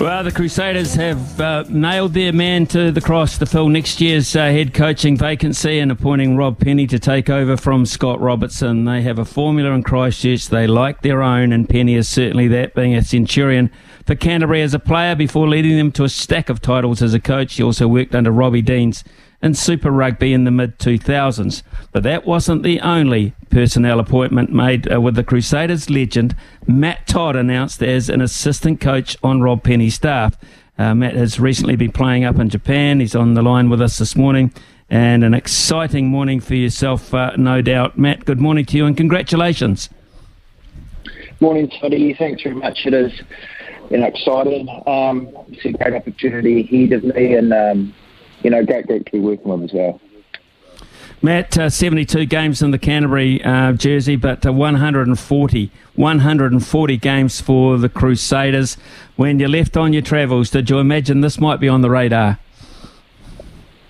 Well, the Crusaders have uh, nailed their man to the cross to fill next year's uh, head coaching vacancy and appointing Rob Penney to take over from Scott Robertson. They have a formula in Christchurch they like their own, and Penney is certainly that, being a centurion for Canterbury as a player before leading them to a stack of titles as a coach. He also worked under Robbie Deans in Super Rugby in the mid 2000s. But that wasn't the only personnel appointment made uh, with the Crusaders legend. Matt Todd announced as an assistant coach on Rob Penney's staff. Uh, Matt has recently been playing up in Japan. He's on the line with us this morning. And an exciting morning for yourself, uh, no doubt. Matt, good morning to you and congratulations. Morning, Toddy. Thanks very much. It is you know, exciting. Um, it's a great opportunity ahead of me and um, you know, great group to be working with as well. Matt, uh, 72 games in the Canterbury uh, jersey, but uh, 140, 140 games for the Crusaders. When you left on your travels, did you imagine this might be on the radar?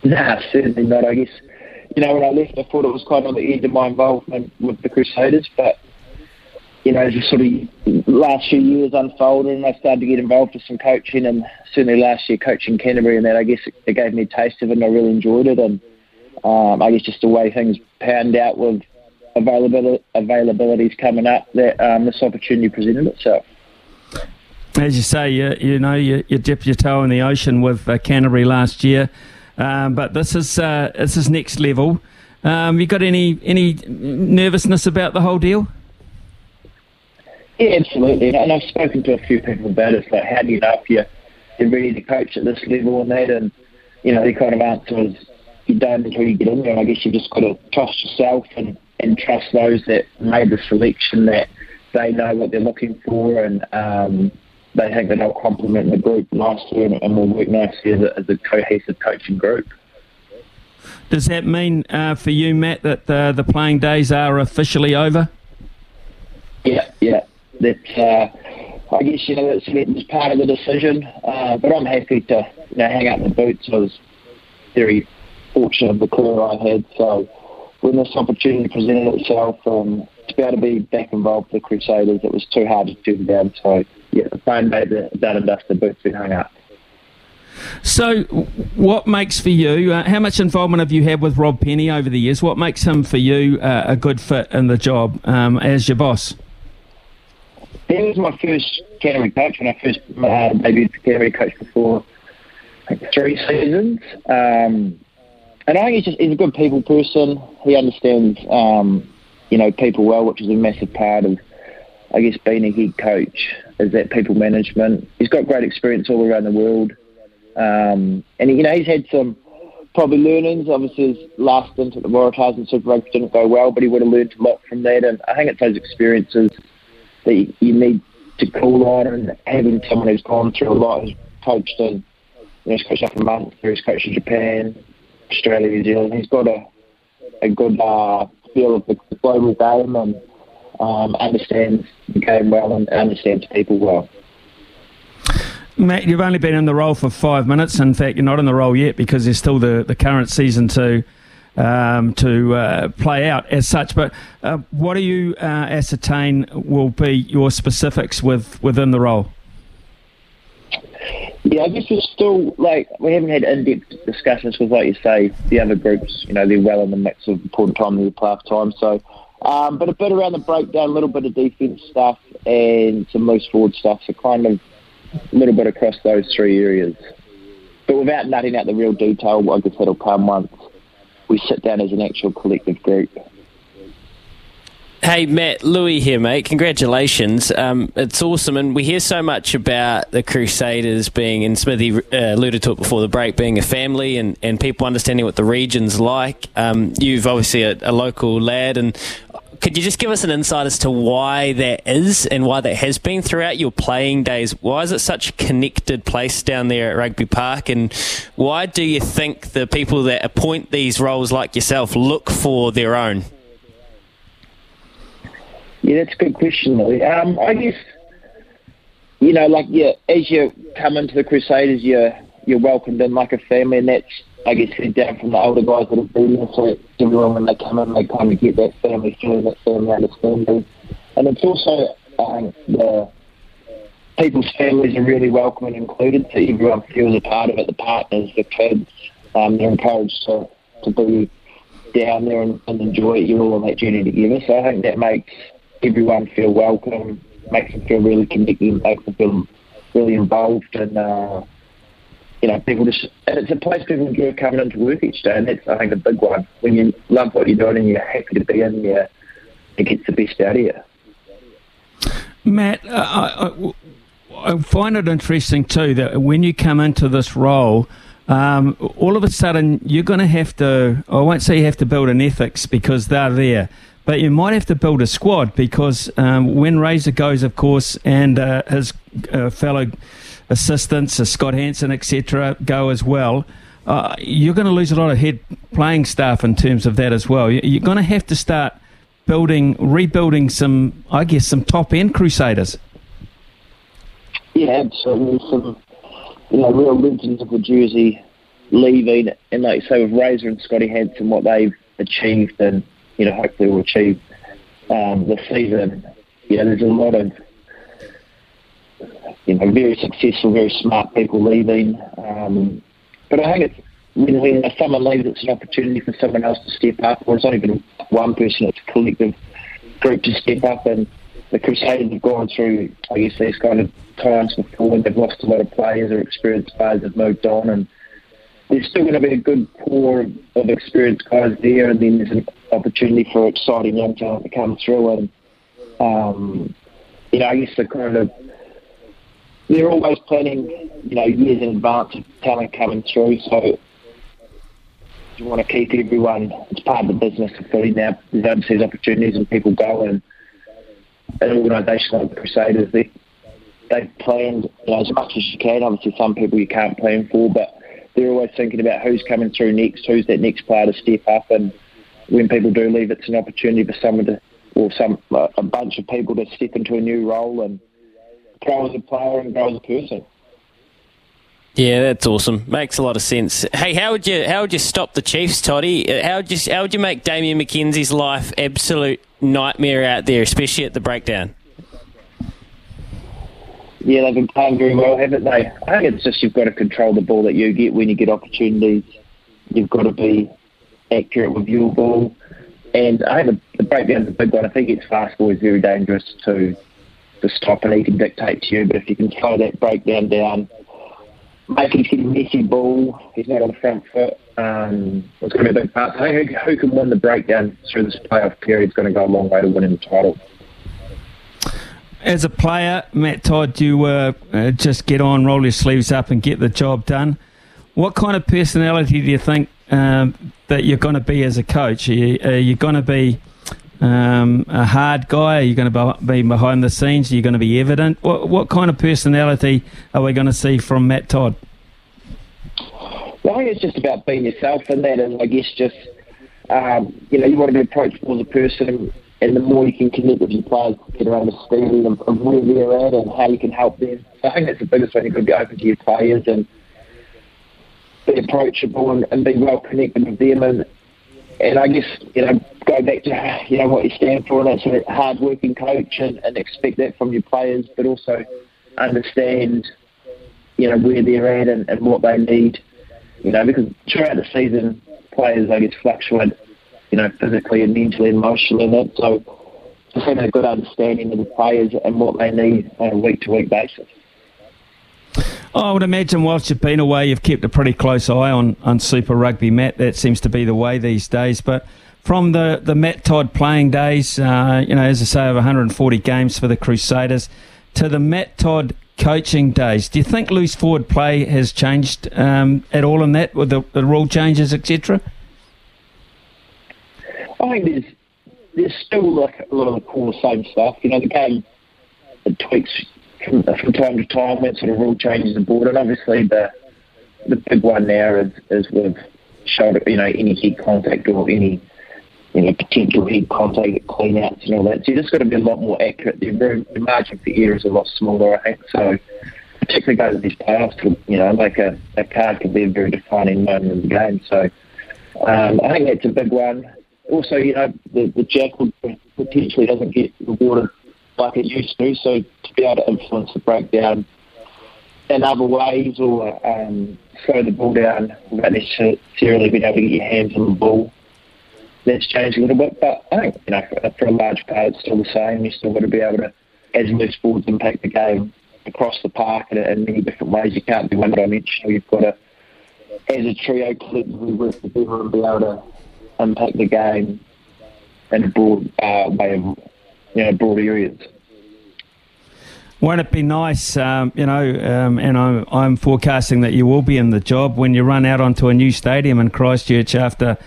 Nah, certainly not. I guess, you know, when I left, I thought it was quite on the edge of my involvement with the Crusaders, but you know, just sort of last few years unfolded and I started to get involved with some coaching and certainly last year coaching Canterbury and that I guess it gave me a taste of it and I really enjoyed it and um, I guess just the way things panned out with availability availabilities coming up that um, this opportunity presented itself. As you say, you, you know, you, you dipped your toe in the ocean with uh, Canterbury last year, um, but this is uh, this is next level. Um, you got any any nervousness about the whole deal? Yeah, absolutely. And I've spoken to a few people about it. It's like, how do you know if you're, you're ready to coach at this level and that? And, you know, the kind of answer is you don't until you get in there. And I guess you've just got to trust yourself and, and trust those that made the selection that they know what they're looking for and um, they think that they'll complement the group nicely and, and will work nicely as a, as a cohesive coaching group. Does that mean uh, for you, Matt, that uh, the playing days are officially over? Yeah, yeah that uh, I guess you know that's, that's part of the decision. Uh, but I'm happy to you know hang up the boots. I was very fortunate of the career I had. So when this opportunity presented itself, um, to be able to be back involved with the Crusaders, it was too hard to turn down. So yeah, the phone made the and dusted boots been hung up. So, what makes for you? Uh, how much involvement have you had with Rob Penney over the years? What makes him for you uh, a good fit in the job um, as your boss? He was my first Canterbury coach when I first uh, debuted for Canterbury coach before three seasons. Um, and I think he's just he's a good people person. He understands um, you know people well, which is a massive part of I guess being a head coach is that people management. He's got great experience all around the world, um, and you know he's had some probably learnings. Obviously, his last stint at the Waratahs and Super Rugby didn't go well, but he would have learned a lot from that. And I think it's those experiences that you need to call on and having someone who's gone through a lot, who's coached in, you know, he's coached up in Munster, he's coached in Japan, Australia, New Zealand. He's got a a good uh, feel of the, the global game and um, understands the game well and understands people well. Matt, you've only been in the role for five minutes. In fact, you're not in the role yet because there's still the, the current season to um, to uh, play out as such. But uh, what do you uh, ascertain will be your specifics with within the role? Yeah, I guess we're still like we haven't had in-depth discussions with, like you say, the other groups. You know, they're well in the mix of important time of the playoff time. So, um, but a bit around the breakdown, a little bit of defence stuff, and some loose forward stuff. So, kind of a little bit across those three areas. But without nutting out the real detail, I guess that'll come once we sit down as an actual collective group. Hey Matt, Louis here, mate. Congratulations. Um, it's awesome, and we hear so much about the Crusaders being, and Smithy uh, alluded to it before the break, being a family and, and people understanding what the region's like. Um, you've obviously a, a local lad, and could you just give us an insight as to why that is and why that has been throughout your playing days? Why is it such a connected place down there at Rugby Park? And why do you think the people that appoint these roles, like yourself, look for their own? Yeah, that's a good question. Um, I guess, you know, like, yeah, as you come into the Crusaders, you're, you're welcomed in like a family, and that's I guess, head down from the older guys that have been there. So everyone, when they come in, they kind of get that family feeling, that family understanding. And it's also, think, the people's families are really welcome and included, so everyone feels a part of it. The partners, the kids, um, they're encouraged to, to be down there and, and enjoy it. You're all on that journey together. So I think that makes everyone feel welcome, makes them feel really connected, makes them feel really involved, and uh, you know, people just, and it's a place people enjoy coming into work each day, and that's, I think, a big one. When you love what you're doing and you're happy to be in there, it gets the best out of you. Matt, uh, I, I, find it interesting too that when you come into this role, um, all of a sudden you're going to have to, I won't say you have to build an ethics because they're there, but you might have to build a squad because um, when Razor goes, of course, and uh, his uh, fellow assistants, uh, Scott Hansen, etc., go as well. Uh, you're going to lose a lot of head playing staff in terms of that as well. You're going to have to start building, rebuilding some, I guess, some top end Crusaders. Yeah, absolutely. Some, you know, real legends of the jersey leaving, and like say with Razor and Scotty Hansen, what they've achieved, and you know, hopefully will achieve um, this season. Yeah, there's a lot of you know, very successful, very smart people leaving. Um, but I think it's when, when someone leaves, it's an opportunity for someone else to step up, or it's not even one person, it's a collective group to step up. And the Crusaders have gone through, I guess, these kind of times before when they've lost a lot of players or experienced players have moved on. And there's still going to be a good core of experienced guys there, and then there's an opportunity for exciting young talent to come through. And, um, you know, I guess the kind of they're always planning, you know, years in advance of talent coming through. So you want to keep everyone as part of the business of filling out these overseas opportunities and people go and an organisation like the Crusaders, they they've planned you know, as much as you can. Obviously, some people you can't plan for, but they're always thinking about who's coming through next, who's that next player to step up, and when people do leave, it's an opportunity for someone to, or some a bunch of people to step into a new role and grow as a player and grow as a person. Yeah, that's awesome. Makes a lot of sense. Hey, how would you how would you stop the Chiefs, Toddy? Uh, how would you how would you make Damian McKenzie's life absolute nightmare out there, especially at the breakdown? Yeah, they've been playing very well, haven't they? I think it's just you've got to control the ball that you get when you get opportunities. You've got to be accurate with your ball. And I think the, the breakdown's a big one. I think it's fast ball is very dangerous too to stop and he can dictate to you. But if you can slow that breakdown down, make him get a messy ball, he's not on the front foot. Um, it's going to be a big part. So who, who can win the breakdown through this playoff period is going to go a long way to winning the title. As a player, Matt Todd, you uh, uh, just get on, roll your sleeves up, and get the job done. What kind of personality do you think um, that you're going to be as a coach? Are you, are you going to be um, a hard guy? Are you going to be behind the scenes? Are you going to be evident? What, what kind of personality are we going to see from Matt Todd? Well, I think it's just about being yourself and that, and I guess just, um, you know, you want to be approachable as a person, and the more you can connect with your players, get an understanding of, of where they're at and how you can help them. So I think that's the biggest thing. You've got to be open to your players and be approachable and, and be well connected with them and, and I guess you know go back to you know what you stand for, and that's a hard working coach, and, and expect that from your players, but also understand you know where they're at and, and what they need. You know, because throughout the season, players I guess fluctuate, you know, physically and mentally and emotionally, and that. So just having a good understanding of the players and what they need on a week to week basis. I would imagine whilst you've been away, you've kept a pretty close eye on, on Super Rugby, Matt. That seems to be the way these days. But from the, the Matt Todd playing days, uh, you know, as I say, over 140 games for the Crusaders, to the Matt Todd coaching days, do you think loose forward play has changed um, at all in that with the, the rule changes, etc.? I think there's there's still like a lot of the core same stuff. You know, the game it tweaks from, from time to time when sort of rule changes are brought, and obviously the the big one now is, is with shoulder, you know, any head contact or any you know potential head contact clean outs and all that. So you just got to be a lot more accurate. The, the margin for error is a lot smaller, I think. So particularly go to these playoffs, you know, like a, a card can be a very defining moment in the game. So um, I think that's a big one. Also, you know, the, the jackal potentially doesn't get rewarded like it used to. So be able to influence the breakdown in other ways or um, throw the ball down without necessarily being able to get your hands on the ball, that's changed a little bit. But I think, you know, for, for a large part, it's still the same. You've still got to be able to, as loose balls impact the game across the park in, in many different ways. You can't be one dimensional. You've got to, as a trio, collectively work together and be able to impact the game in a broad uh, way of, you know, broad areas. Won't it be nice, um, you know, um, and I'm, I'm forecasting that you will be in the job when you run out onto a new stadium in Christchurch after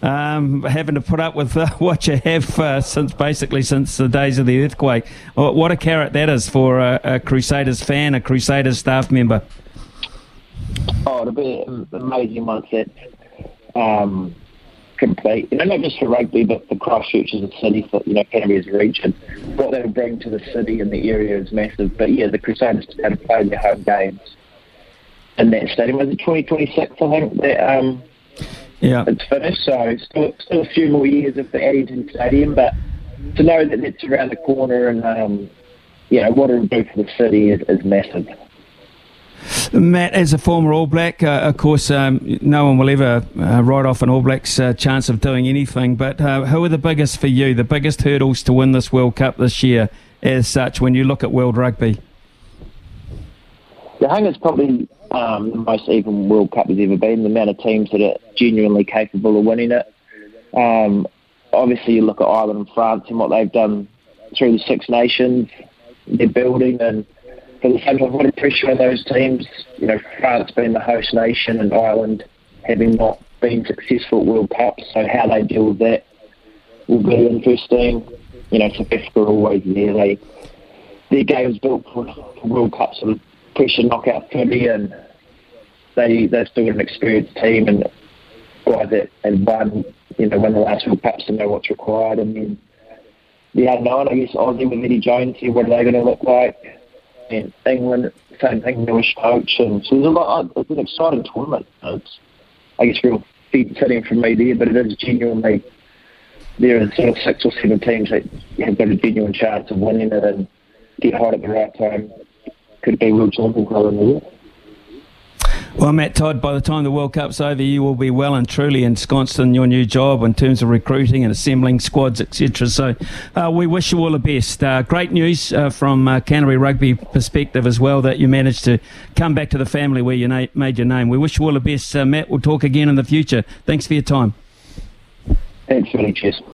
um, having to put up with uh, what you have uh, since basically since the days of the earthquake. What a carrot that is for a, a Crusaders fan, a Crusaders staff member. Oh, it'll be an amazing once um, complete. You know, not just for rugby, but for Christchurch as a city, for you know Canterbury as a region. What they'll bring to the city and the area is massive. But yeah, the Crusaders had to play their home games in that stadium. Was it 2026? I think that um, yeah. it's finished. So still, still a few more years of the Addington Stadium, but to know that it's around the corner and um, you know what it'll do for the city is, is massive. Matt, as a former All Black, uh, of course, um, no one will ever uh, write off an All Blacks uh, chance of doing anything. But uh, who are the biggest for you? The biggest hurdles to win this World Cup this year, as such, when you look at World Rugby? The think it's probably um, the most even World Cup has ever been. The amount of teams that are genuinely capable of winning it. Um, obviously, you look at Ireland and France and what they've done through the Six Nations. They're building and for the same lot of pressure on those teams. You know, France being the host nation and Ireland having not been successful at World Cups, so how they deal with that will be interesting. You know, South Africa are always there. They their game's built for, for World Cups and pressure knockout footy, and they they've still got an experienced team and guys that have won, you know, won the last World Cups and know what's required. And then the unknown, I guess, Aussie with Eddie Jones here, what are they going to look like? And England, same thing, newish coach, and so there's a lot. It's an exciting tournament. It's, I guess, real feed fitting from me there, but it is genuinely there are sort of six or seven teams that have got a genuine chance of winning it and get hot at the right time. Could be real champions in the year. Well, Matt Todd, by the time the World Cup's over, you will be well and truly ensconced in your new job in terms of recruiting and assembling squads, etc. So uh, we wish you all the best. Uh, great news uh, from uh, Canterbury Rugby perspective as well that you managed to come back to the family where you na- made your name. We wish you all the best, uh, Matt. We'll talk again in the future. Thanks for your time. Thanks.